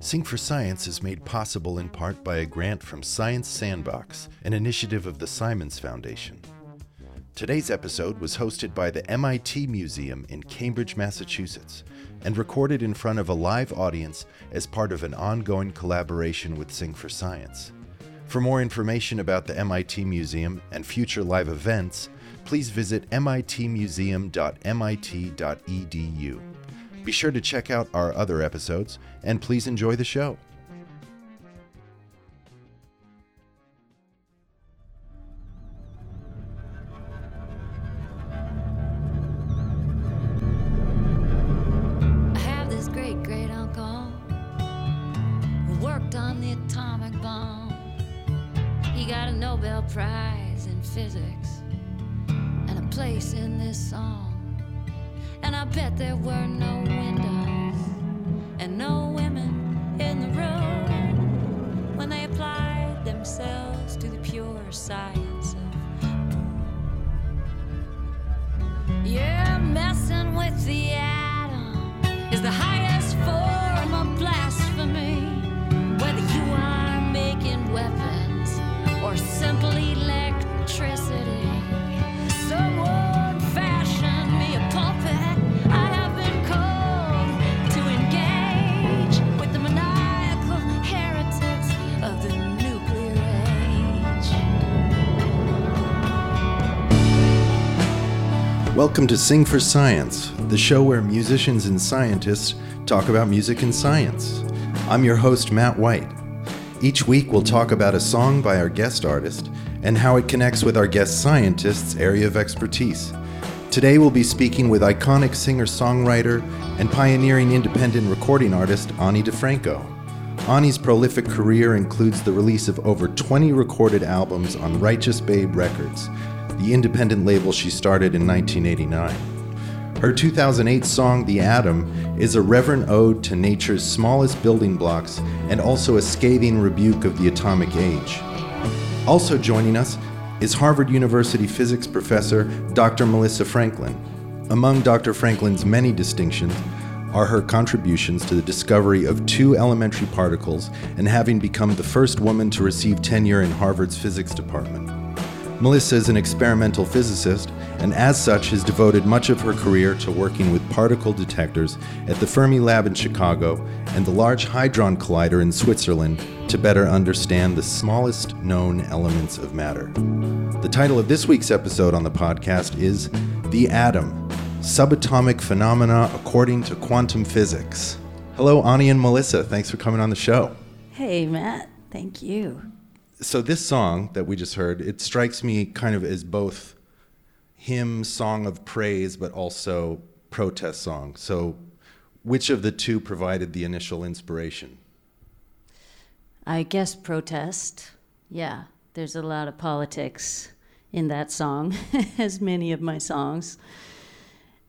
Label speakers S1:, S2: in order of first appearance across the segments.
S1: Sing for Science is made possible in part by a grant from Science Sandbox, an initiative of the Simons Foundation. Today's episode was hosted by the MIT Museum in Cambridge, Massachusetts, and recorded in front of a live audience as part of an ongoing collaboration with Sing for Science. For more information about the MIT Museum and future live events, please visit mitmuseum.mit.edu. Be sure to check out our other episodes, and please enjoy the show.
S2: I have this great great uncle who worked on the atomic bomb. He got a Nobel Prize in physics and a place in this song. And I bet there were no windows and no women in the room when they applied themselves to the pure science of yeah, messing with the atom is the highest
S1: Welcome to Sing for Science, the show where musicians and scientists talk about music and science. I'm your host, Matt White. Each week, we'll talk about a song by our guest artist and how it connects with our guest scientist's area of expertise. Today, we'll be speaking with iconic singer songwriter and pioneering independent recording artist Ani DiFranco. Ani's prolific career includes the release of over 20 recorded albums on Righteous Babe Records, the independent label she started in 1989. Her 2008 song, The Atom, is a reverent ode to nature's smallest building blocks and also a scathing rebuke of the atomic age. Also joining us is Harvard University physics professor Dr. Melissa Franklin. Among Dr. Franklin's many distinctions are her contributions to the discovery of two elementary particles and having become the first woman to receive tenure in Harvard's physics department. Melissa is an experimental physicist and, as such, has devoted much of her career to working with particle detectors at the Fermi Lab in Chicago and the Large Hadron Collider in Switzerland to better understand the smallest known elements of matter. The title of this week's episode on the podcast is The Atom Subatomic Phenomena According to Quantum Physics. Hello, Ani and Melissa. Thanks for coming on the show.
S3: Hey, Matt. Thank you.
S1: So this song that we just heard it strikes me kind of as both hymn song of praise but also protest song so which of the two provided the initial inspiration
S3: I guess protest. Yeah, there's a lot of politics in that song, as many of my songs.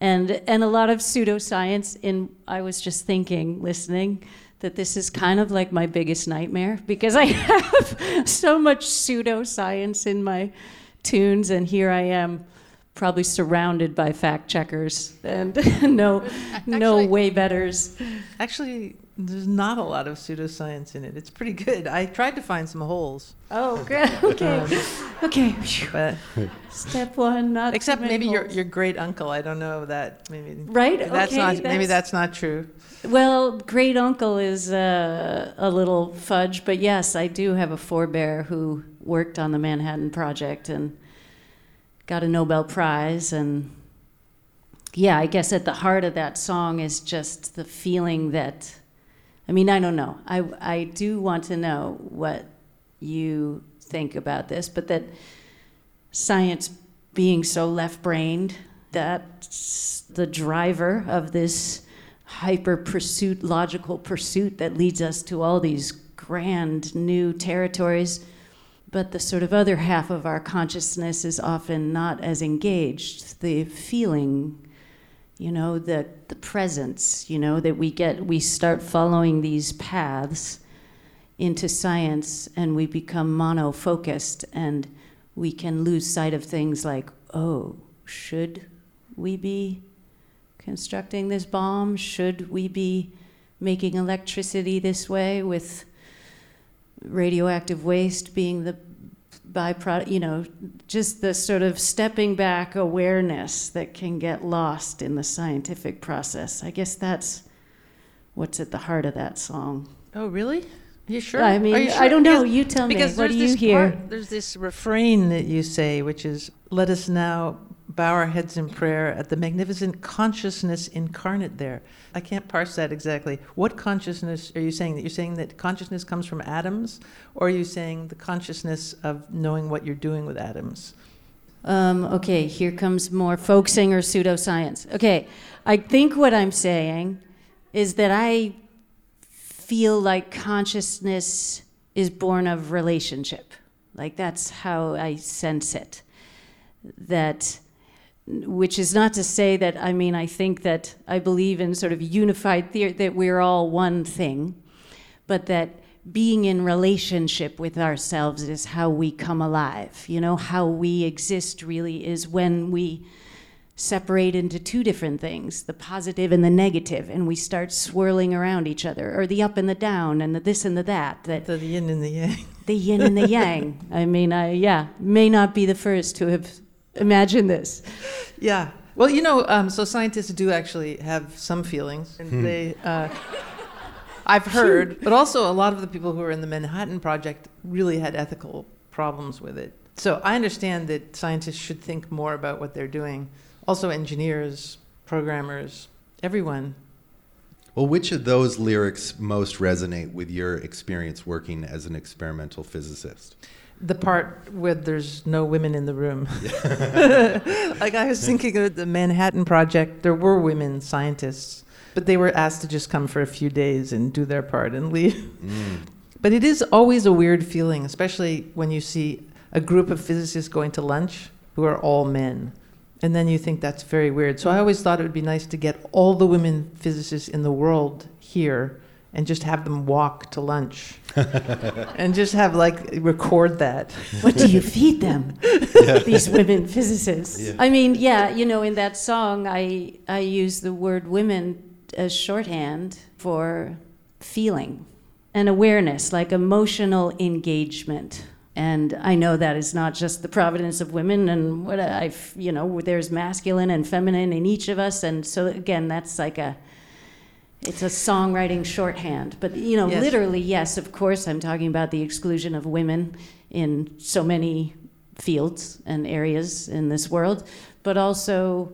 S3: And, and a lot of pseudoscience in I was just thinking listening that this is kind of like my biggest nightmare because I have so much pseudoscience in my tunes and here I am probably surrounded by fact checkers and no no way betters.
S4: Actually, there's not a lot of pseudoscience in it. It's pretty good. I tried to find some holes,
S3: Oh, good. Okay. Okay.
S4: but
S3: Step one, not
S4: except maybe your
S3: holes.
S4: your great uncle. I don't know that maybe.
S3: Right,
S4: That's
S3: okay,
S4: not. Maybe
S3: that's-
S4: that's not true.
S3: Well, great uncle is uh, a little fudge, but yes, I do have a forebear who worked on the Manhattan Project and got a Nobel Prize. And yeah, I guess at the heart of that song is just the feeling that, I mean, I don't know. I, I do want to know what you think about this, but that science being so left brained, that's the driver of this hyper pursuit, logical pursuit that leads us to all these grand new territories. But the sort of other half of our consciousness is often not as engaged. The feeling, you know, the, the presence, you know, that we get, we start following these paths into science and we become mono focused and we can lose sight of things like, oh, should we be constructing this bomb? Should we be making electricity this way with radioactive waste being the byproduct, you know, just the sort of stepping back awareness that can get lost in the scientific process. I guess that's what's at the heart of that song.
S4: Oh, really? You sure?
S3: I mean,
S4: you
S3: I don't know.
S4: Because-
S3: You tell me.
S4: Because
S3: What do you hear?
S4: part- there's this refrain that you say, which is, "Let us now bow our heads in prayer at the magnificent consciousness incarnate there." I can't parse that exactly. What consciousness are you saying? That you're saying that consciousness comes from atoms, or are you saying the consciousness of knowing what you're doing with atoms?
S3: Um, okay, here comes more folk singer pseudoscience. Okay, I think what I'm saying is that I feel like consciousness is born of relationship. Like that's how I sense it. That, which is not to say that, I mean, I think that I believe in sort of unified theory, that we're all one thing, but that being in relationship with ourselves is how we come alive. You know, how we exist really is when we separate into two different things the positive and the negative and we start swirling around each other or the up and the down and the this and the that that
S4: The yin and the yang.
S3: the yin and the yang i mean i yeah may not be the first to have imagined this
S4: Yeah. Well, you know, um, so scientists do actually have some feelings, and they. Uh, I've heard, but also a lot of the people who are in the Manhattan Project really had ethical problems with it. So I understand that scientists should think more about what they're doing. Also, engineers, programmers, everyone.
S1: Well, which of those lyrics most resonate with your experience working as an experimental physicist?
S4: The part where there's no women in the room. like I was thinking of the Manhattan Project, there were women scientists, but they were asked to just come for a few days and do their part and leave.
S1: Mm.
S4: But it is always a weird feeling, especially when you see a group of physicists going to lunch who are all men. And then you think that's very weird. So I always thought it would be nice to get all the women physicists in the world here and just have them walk to lunch. and just have like record that.
S3: what do you feed them these women physicists
S1: Yeah.
S3: i mean yeah you know in that song i i use the word women as shorthand for feeling and awareness like emotional engagement and i know that is not just the providence of women and what I've, you know there's masculine and feminine in each of us and so again that's like a it's a songwriting shorthand but you know
S4: Yes.
S3: literally yes of course i'm talking about the exclusion of women in so many fields and areas in this world but also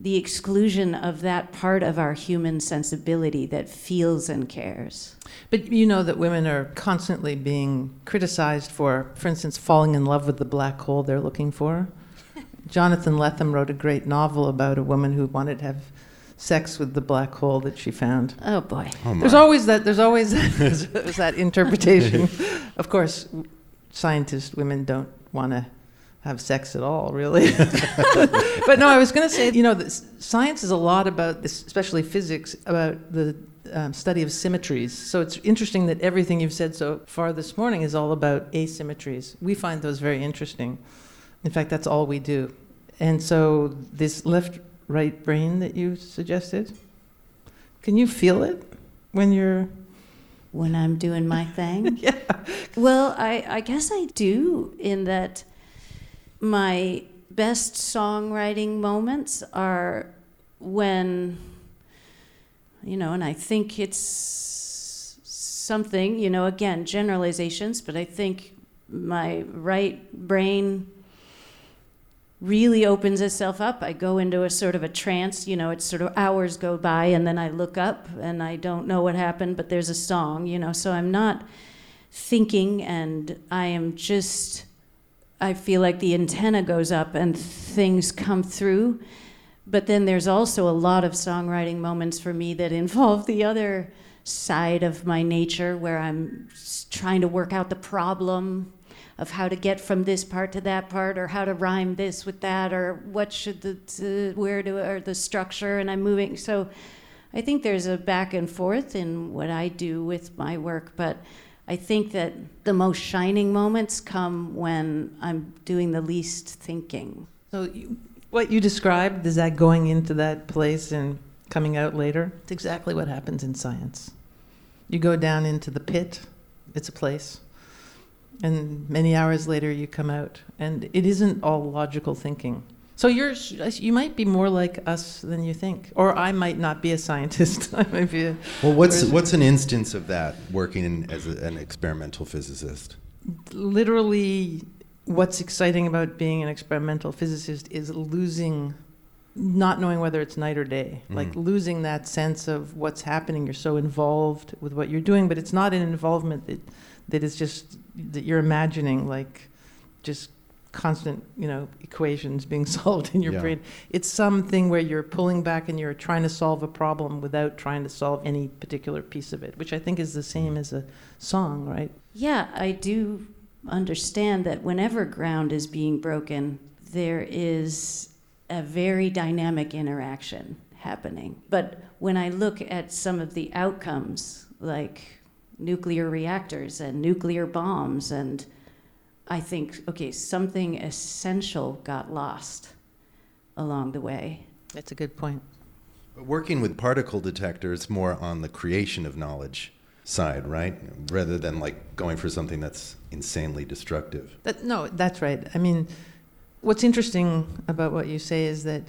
S3: the exclusion of that part of our human sensibility that feels and cares
S4: But you know that women are constantly being criticized for, for instance, falling in love with the black hole they're looking for. Jonathan Lethem wrote a great novel about a woman who wanted to have sex with the black hole that she found.
S3: oh boy
S1: Oh.
S4: There's always that. There's always that, there's that interpretation. of course, scientists, women don't want to have sex at all, really. but no, I was going to say, you know, this, science is a lot about this, especially physics, about the um, study of symmetries. So it's interesting that everything you've said so far this morning is all about asymmetries. We find those very interesting. In fact, that's all we do. And so this left right brain that you suggested, can you feel it when you're
S3: when i'm doing my thing
S4: yeah.
S3: Well, I, I guess I do, in that my best songwriting moments are when, you know, and I think it's something, you know, again, generalizations, but I think my right brain really opens itself up. I go into a sort of a trance, you know, it's sort of hours go by and then I look up and I don't know what happened, but there's a song, you know, so I'm not thinking and I am just I feel like the antenna goes up and things come through. But then there's also a lot of songwriting moments for me that involve the other side of my nature where I'm trying to work out the problem of how to get from this part to that part or how to rhyme this with that or what should the where to or the structure and I'm moving so I think there's a back and forth in what I do with my work but I think that the most shining moments come when I'm doing the least thinking.
S4: So you, what you described is that going into that place and coming out later. It's exactly what happens in science. You go down into the pit, it's a place, and many hours later you come out, and it isn't all logical thinking. So you're you might be more like us than you think, or I might not be a scientist. I might be. A,
S1: well, what's what's an instance of that working in, as a, an experimental physicist?
S4: Literally, what's exciting about being an experimental physicist is losing not knowing whether it's night or day, mm. like losing that sense of what's happening. You're so involved with what you're doing, but it's not an involvement that that is just that you're imagining, like just constant, you know, equations being solved in your yeah. brain. It's something where you're pulling back and you're trying to solve a problem without trying to solve any particular piece of it, which I think is the same mm. as a song, right?
S3: Yeah, I do understand that whenever ground is being broken, there is a very dynamic interaction happening. But when I look at some of the outcomes, like nuclear reactors and nuclear bombs, and I think, okay, something essential got lost along the way.
S4: That's a good point.
S1: Working with particle detectors more on the creation of knowledge side, right? Rather than like going for something that's insanely destructive.
S4: That, no, that's right. I mean, what's interesting about what you say is that,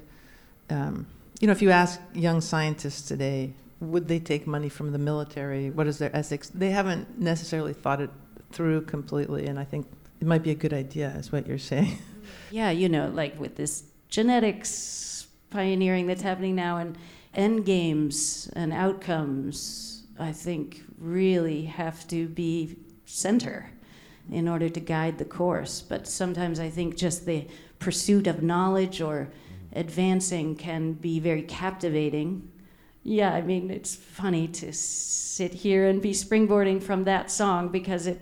S4: um, you know, if you ask young scientists today, would they take money from the military? What is their ethics? They haven't necessarily thought it through completely, and I think it might be a good idea, is what you're saying.
S3: Yeah, you know, like with this genetics pioneering that's happening now, and end games and outcomes, I think really have to be center in order to guide the course. But sometimes I think just the pursuit of knowledge or mm-hmm. advancing can be very captivating. Yeah, I mean, it's funny to sit here and be springboarding from that song because it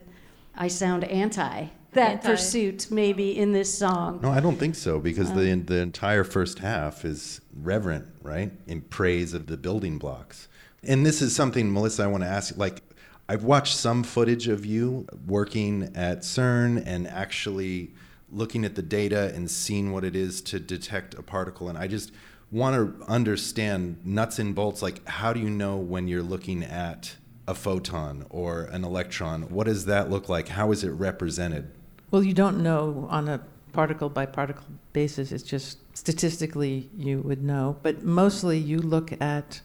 S3: I sound anti that anti. pursuit maybe in this song.
S1: No, I don't think so because the um, the entire first half is reverent, right? In praise of the building blocks. And this is something Melissa I want to ask like I've watched some footage of you working at CERN and actually looking at the data and seeing what it is to detect a particle. And I just want to understand nuts and bolts like, how do you know when you're looking at a photon or an electron? What does that look like? How is it represented?
S4: Well, you don't know on a particle by particle basis. It's just statistically you would know. But mostly you look at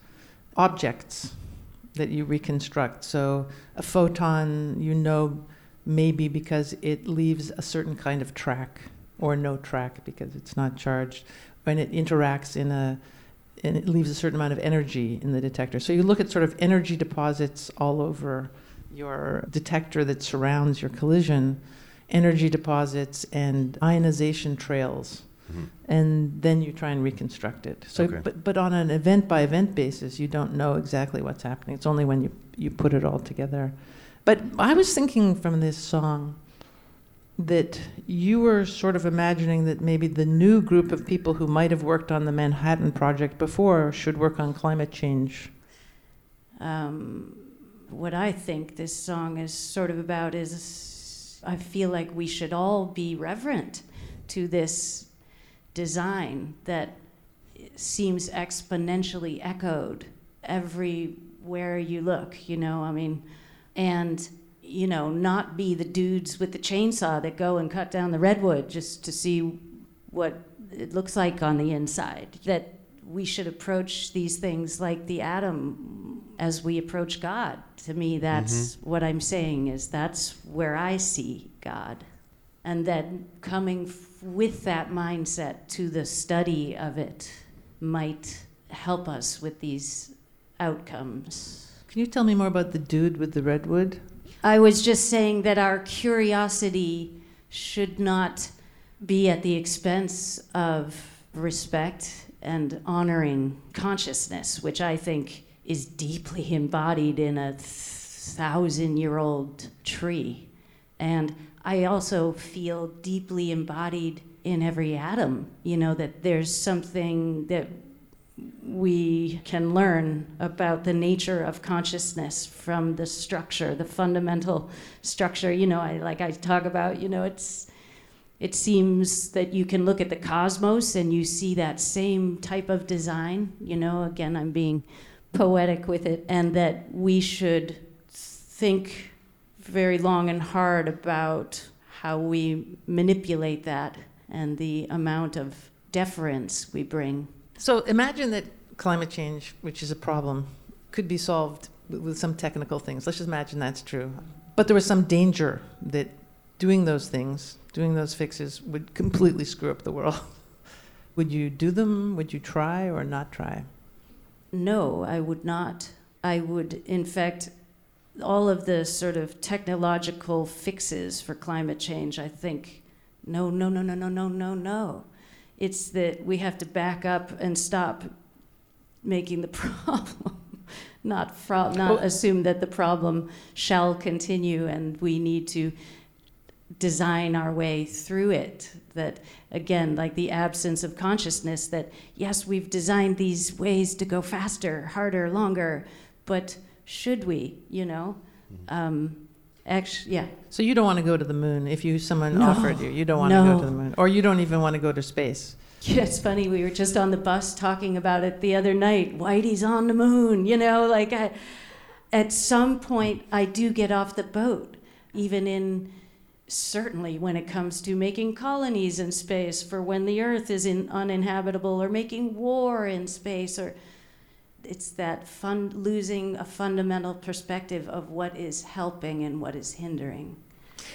S4: objects that you reconstruct. So a photon, you know, maybe because it leaves a certain kind of track or no track because it's not charged, when it interacts in a and it leaves a certain amount of energy in the detector. So you look at sort of energy deposits all over your detector that surrounds your collision, energy deposits and ionization trails Mm-hmm. And then you try and reconstruct it. So, okay. but, but on an event by event basis, you don't know exactly what's happening. It's only when you, you put it all together. But I was thinking from this song that you were sort of imagining that maybe the new group of people who might have worked on the Manhattan Project before should work on climate change.
S3: Um, what I think this song is sort of about is I feel like we should all be reverent to this design that seems exponentially echoed everywhere you look, you know, I mean, and, you know, not be the dudes with the chainsaw that go and cut down the redwood just to see what it looks like on the inside. That we should approach these things like the atom as we approach God. To me, that's mm-hmm. what I'm saying is that's where I see God. And then coming with that mindset to the study of it might help us with these outcomes.
S4: Can you tell me more about the dude with the redwood?
S3: I was just saying that our curiosity should not be at the expense of respect and honoring consciousness, which I think is deeply embodied in a thousand year old tree. And I also feel deeply embodied in every atom, you know, that there's something that we can learn about the nature of consciousness from the structure, the fundamental structure. You know, I like I talk about, you know, it's it seems that you can look at the cosmos and you see that same type of design. You know, again, I'm being poetic with it, and that we should think very long and hard about how we manipulate that and the amount of deference we bring.
S4: So imagine that climate change, which is a problem, could be solved with some technical things. Let's just imagine that's true. But there was some danger that doing those things, doing those fixes, would completely screw up the world. would you do them? Would you try or not try?
S3: No, I would not. I would, in fact, all of the sort of technological fixes for climate change, I think, no, no, no, no, no, no, no, no. It's that we have to back up and stop making the problem, not not well, assume that the problem shall continue, and we need to design our way through it. That again, like the absence of consciousness. That yes, we've designed these ways to go faster, harder, longer, but should we? You know. Mm-hmm. Um, Actually, yeah.
S4: So you don't want to go to the moon if you someone
S3: no.
S4: offered you. You don't want
S3: no.
S4: to go to the moon, or you don't even want to go to space.
S3: Yeah, it's funny. We were just on the bus talking about it the other night. Whitey's on the moon. You know, like I, at some point, I do get off the boat, even in certainly when it comes to making colonies in space for when the Earth is in uninhabitable, or making war in space, or it's that fun losing a fundamental perspective of what is helping and what is hindering.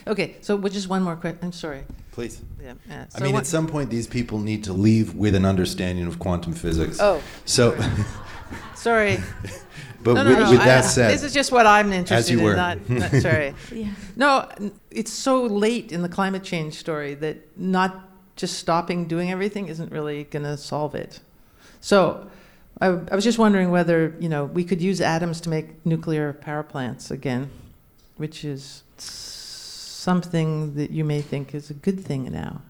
S4: Okay, so just one more question. I'm sorry.
S1: Please.
S4: Yeah.
S1: yeah. So I mean, at some point, these people need to leave with an understanding of quantum physics.
S4: Oh.
S1: So.
S4: sorry.
S1: but
S4: no,
S1: no,
S4: with,
S1: no, with that I, said,
S4: this is just what I'm interested
S1: in.
S4: Not, not, sorry. yeah. No, it's so late in the climate change story that not just stopping doing everything isn't really going to solve it. So. I, I was just wondering whether you know we could use atoms to make nuclear power plants again, which is something that you may think is a good thing now.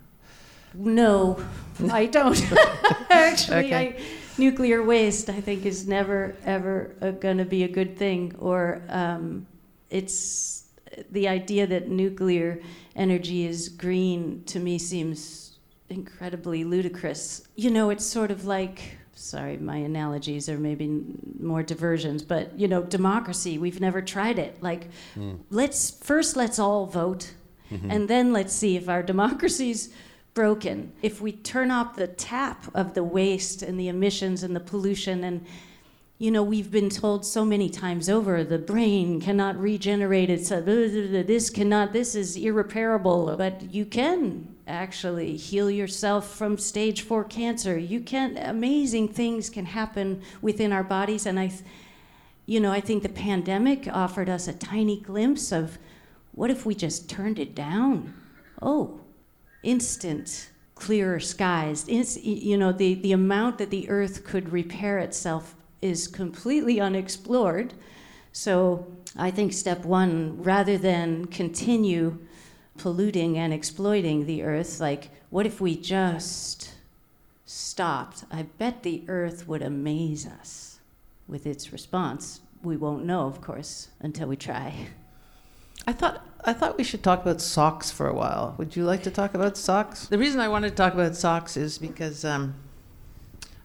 S3: No, I don't. Actually, okay. I, nuclear waste, I think, is never ever uh, going to be a good thing. Or um, it's the idea that nuclear energy is green to me seems incredibly ludicrous. You know, it's sort of like sorry, my analogies are maybe more diversions, but you know, democracy, we've never tried it. Like, mm. let's first let's all vote, mm-hmm. and then let's see if our democracy's broken. If we turn off the tap of the waste and the emissions and the pollution and you know, we've been told so many times over the brain cannot regenerate itself. This cannot, this is irreparable. But you can actually heal yourself from stage four cancer. You can, amazing things can happen within our bodies. And I, you know, I think the pandemic offered us a tiny glimpse of what if we just turned it down? Oh, instant clearer skies. you know, the, the amount that the earth could repair itself is completely unexplored. So I think step one, rather than continue polluting and exploiting the earth, like, what if we just stopped? I bet the earth would amaze us with its response. We won't know, of course, until we try.
S4: I thought I thought we should talk about socks for a while. Would you like to talk about socks? The reason I wanted to talk about socks is because um,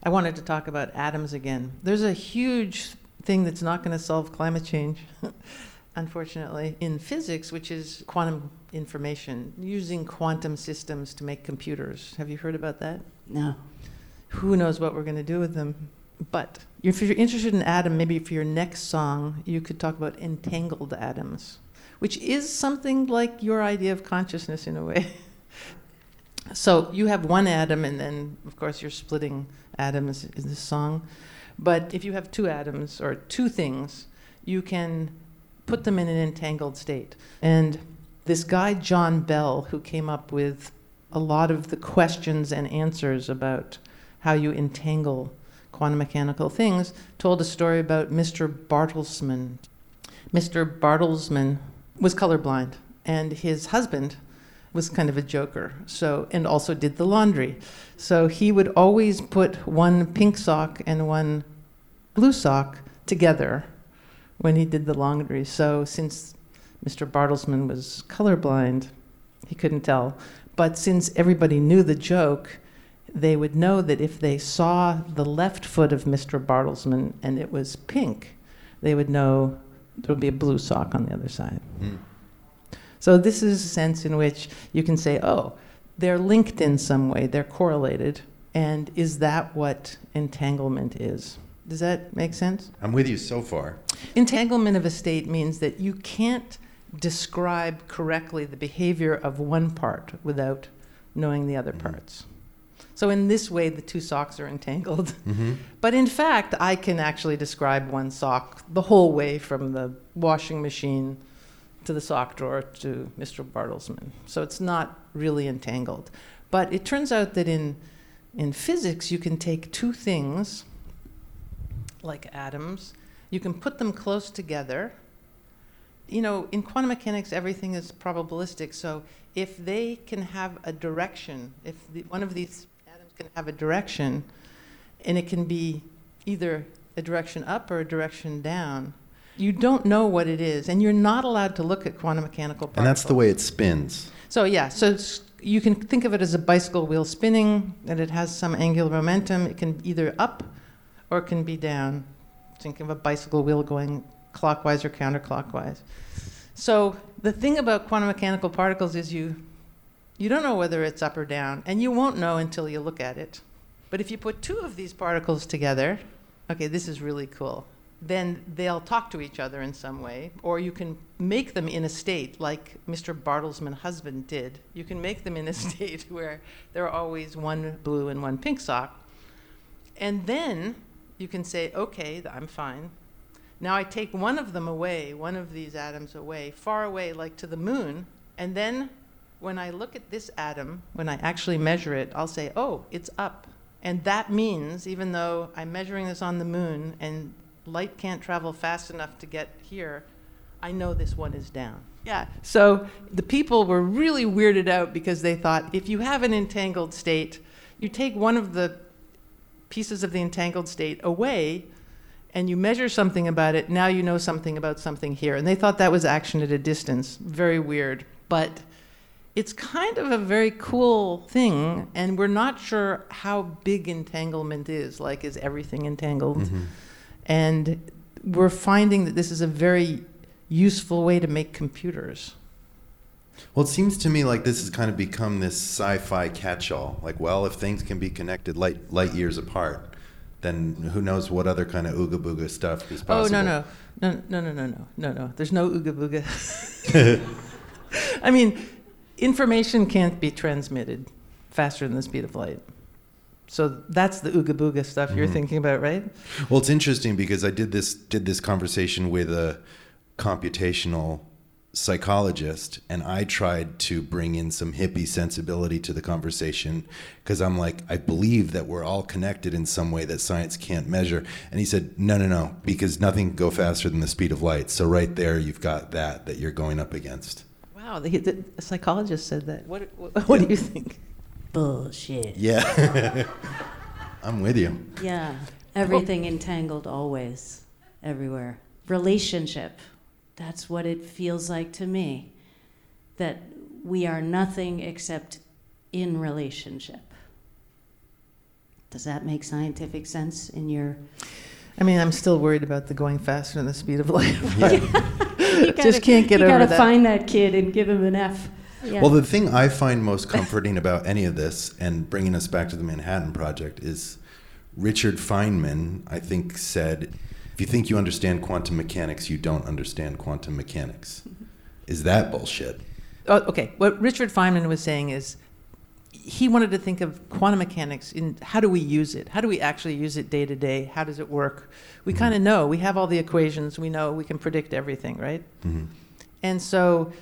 S4: I wanted to talk about atoms again. There's a huge thing that's not going to solve climate change, unfortunately, in physics, which is quantum information, using quantum systems to make computers. Have you heard about that?
S3: No.
S4: Who knows what we're going to do with them? But if you're interested in atom, maybe for your next song, you could talk about entangled atoms, which is something like your idea of consciousness in a way. so you have one atom, and then, of course, you're splitting atoms in this song. But if you have two atoms or two things, you can put them in an entangled state. And this guy, John Bell, who came up with a lot of the questions and answers about how you entangle quantum mechanical things, told a story about Mr. Bartelsman. Mr. Bartelsman was colorblind, and his husband was kind of a joker. So and also did the laundry. So he would always put one pink sock and one blue sock together when he did the laundry. So since Mr. Bartelsman was colorblind, he couldn't tell. But since everybody knew the joke, they would know that if they saw the left foot of Mr. Bartlesman and it was pink, they would know there would be a blue sock on the other side.
S1: Mm.
S4: So this is a sense in which you can say, oh, they're linked in some way, they're correlated. And is that what entanglement is? Does that make sense?
S1: I'm with you so far.
S4: Entanglement of a state means that you can't describe correctly the behavior of one part without knowing the other
S1: Mhm.
S4: parts. So, in this way, the two socks are entangled.
S1: hmm
S4: But in fact, I can actually describe one sock the whole way from the washing machine to the sock drawer to Mr. Bartlesman. So it's not really entangled. But it turns out that in, in physics, you can take two things, like atoms, you can put them close together. You know, in quantum mechanics, everything is probabilistic. So if they can have a direction, if the, one of these atoms can have a direction, and it can be either a direction up or a direction down. You don't know what it is, and you're not allowed to look at quantum mechanical particles.
S1: And that's the way it spins.
S4: So yeah, so it's, you can think of it as a bicycle wheel spinning, and it has some angular momentum. It can either up or it can be down. Think of a bicycle wheel going clockwise or counterclockwise. So the thing about quantum mechanical particles is you you don't know whether it's up or down, and you won't know until you look at it. But if you put two of these particles together, okay, this is really cool. Then they'll talk to each other in some way, or you can make them in a state like Mr. Bartlesman husband did. You can make them in a state where there are always one blue and one pink sock. And then you can say, okay, I'm fine. Now I take one of them away, one of these atoms away, far away, like to the moon, and then when I look at this atom, when I actually measure it, I'll say, oh, it's up. And that means, even though I'm measuring this on the moon and light can't travel fast enough to get here, I know this one is down. Yeah. So the people were really weirded out because they thought if you have an entangled state, you take one of the pieces of the entangled state away and you measure something about it, now you know something about something here. And they thought that was action at a distance. Very weird. But it's kind of a very cool thing, and we're not sure how big entanglement is. Like, is everything entangled?
S1: Mhm.
S4: And we're finding that this is a very useful way to make computers.
S1: Well, it seems to me like this has kind of become this sci-fi catch-all. Like, well, if things can be connected light light years apart, then who knows what other kind of ooga booga stuff is
S4: Oh
S1: possible?
S4: no no no no no no no no no. There's no ooga booga. I mean, information can't be transmitted faster than the speed of light. So that's the ooga booga stuff you're
S1: Mhm.
S4: thinking about, right?
S1: Well, it's interesting because I did this did this conversation with a computational psychologist, and I tried to bring in some hippie sensibility to the conversation because I'm like, I believe that we're all connected in some way that science can't measure. And he said, No, no, no, because nothing can go faster than the speed of light. So right there, you've got that that you're going up against.
S4: Wow, the, the, a psychologist said that. What what, what do you think?
S3: Bullshit.
S1: Yeah, I'm with you.
S3: Yeah. Everything entangled always, everywhere. Relationship. That's what it feels like to me. That we are nothing except in relationship. Does that make scientific sense in your.
S4: I mean, I'm still worried about the going faster than the speed of light.
S3: You
S4: Just can't get
S3: you
S4: over
S3: gotta
S4: that.
S3: find that kid and give him an F. Yeah.
S1: Well, the thing I find most comforting about any of this, and bringing us back to the Manhattan Project, is Richard Feynman, I think, said, if you think you understand quantum mechanics, you don't understand quantum mechanics. Is that bullshit?
S4: Oh, okay. What Richard Feynman was saying is he wanted to think of quantum mechanics in how do we use it? How do we actually use it day to day? How does it work? We
S1: Mhm.
S4: kind of know. We have all the equations. We know we can predict everything, right?
S1: hmm
S4: And so,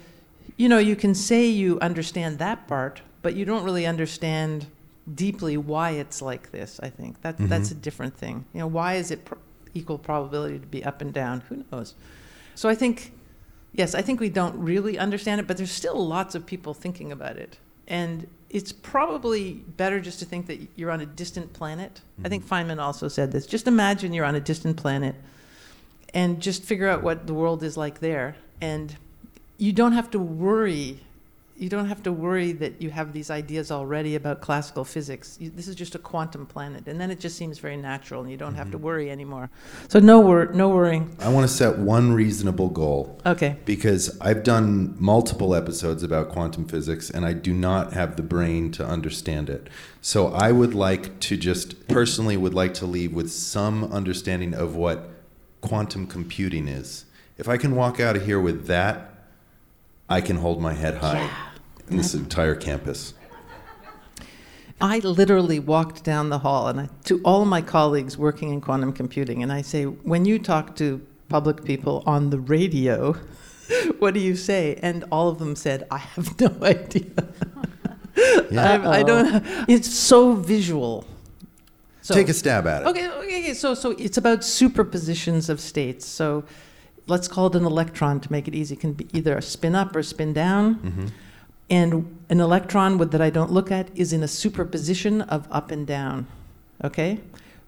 S4: you know, you can say you understand that part, but you don't really understand deeply why it's like this. I think that that's
S1: Mhm.
S4: a different thing. You know, why is it pr- equal probability to be up and down? Who knows? So I think, yes, I think we don't really understand it, but there's still lots of people thinking about it, and it's probably better just to think that you're on a distant planet. I think Feynman also said this. Just imagine you're on a distant planet and just figure out what the world is like there. And you don't have to worry you don't have to worry that you have these ideas already about classical physics. You, this is just a quantum planet, and then it just seems very natural, and you don't have to mm-hmm. worry anymore. So no wor- no worrying.
S1: I want to set one reasonable goal.
S4: Okay.
S1: Because I've done multiple episodes about quantum physics and I do not have the brain to understand it. So I would like to just personally would like to leave with some understanding of what quantum computing is. If I can walk out of here with that, I can hold my head high in this entire campus.
S4: I literally walked down the hall and I, to all my colleagues working in quantum computing, and I say, when you talk to public people on the radio, what do you say? And all of them said, I have no idea.
S1: Yeah.
S4: I, I don't. It's so visual. So,
S1: Take a stab at it.
S4: Okay, okay, okay. So, so it's about superpositions of states. So, let's call it an electron to make it easy. Can be either a spin up or spin down.
S1: Mm-hmm.
S4: And an electron with, that I don't look at is in a superposition of up and down, okay?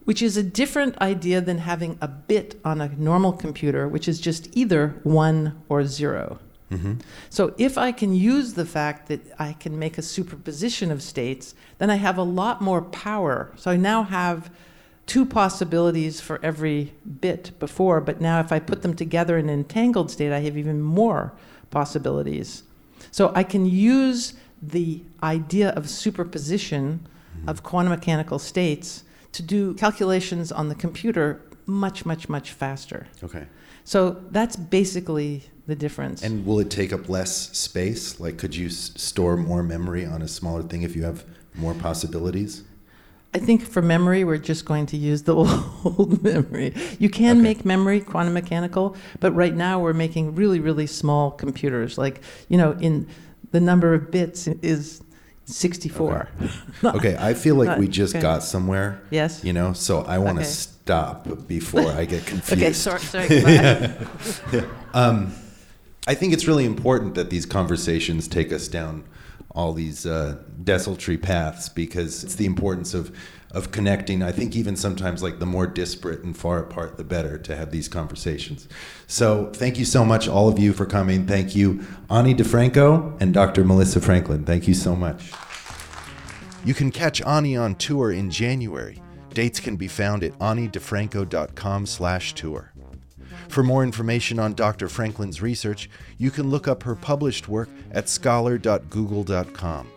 S4: Which is a different idea than having a bit on a normal computer, which is just either one or zero.
S1: Mm-hmm.
S4: So if I can use the fact that I can make a superposition of states, then I have a lot more power. So I now have two possibilities for every bit before, but now if I put them together in an entangled state, I have even more possibilities. So I can use the idea of superposition mm-hmm. of quantum mechanical states to do calculations on the computer much, much, much faster.
S1: Okay.
S4: So that's basically the difference.
S1: And will it take up less space? Like, could you s- store more memory on a smaller thing if you have more possibilities?
S4: I think for memory, we're just going to use the old memory. You can
S1: Okay.
S4: make memory quantum mechanical, but right now we're making really, really small computers. Like, you know, in the number of bits is 64.
S1: Okay, I feel like
S4: Not-
S1: we just
S4: okay.
S1: got somewhere,
S4: Yes?
S1: you know, so I want to
S4: Okay.
S1: stop before I get confused.
S4: Okay, sorry, sorry. goodbye.
S1: Um, I think it's really important that these conversations take us down all these uh, desultory paths because it's the importance of of connecting. I think even sometimes like the more disparate and far apart, the better to have these conversations. So thank you so much, all of you, for coming. Thank you, Ani DiFranco and Dr. Melissa Franklin. Thank you so much. You can catch Ani on tour in January. Dates can be found at anidifranco.com slash tour. For more information on Dr. Franklin's research, you can look up her published work at scholar.google.com.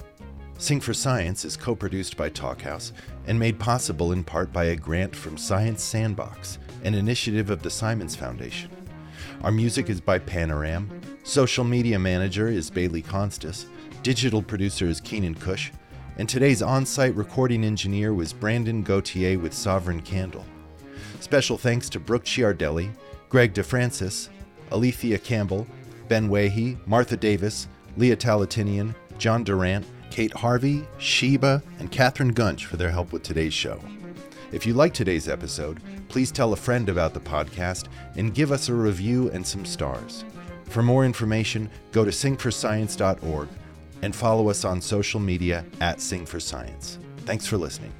S1: Sing for Science is co produced by Talkhouse and made possible in part by a grant from Science Sandbox, an initiative of the Simons Foundation. Our music is by Panoram. Social media manager is Bailey Constas. Digital producer is Keenan Cush. And today's on site recording engineer was Brandon Gauthier with Sovereign Candle. Special thanks to Brooke Ciardelli, Greg DeFrancis, Alethea Campbell, Ben Wahy, Martha Davis, Leah Talatinian, John Durant, Kate Harvey, Sheba, and Catherine Gunch for their help with today's show. If you like today's episode, please tell a friend about the podcast and give us a review and some stars. For more information, go to singforscience.org and follow us on social media at Sing for Science. Thanks for listening.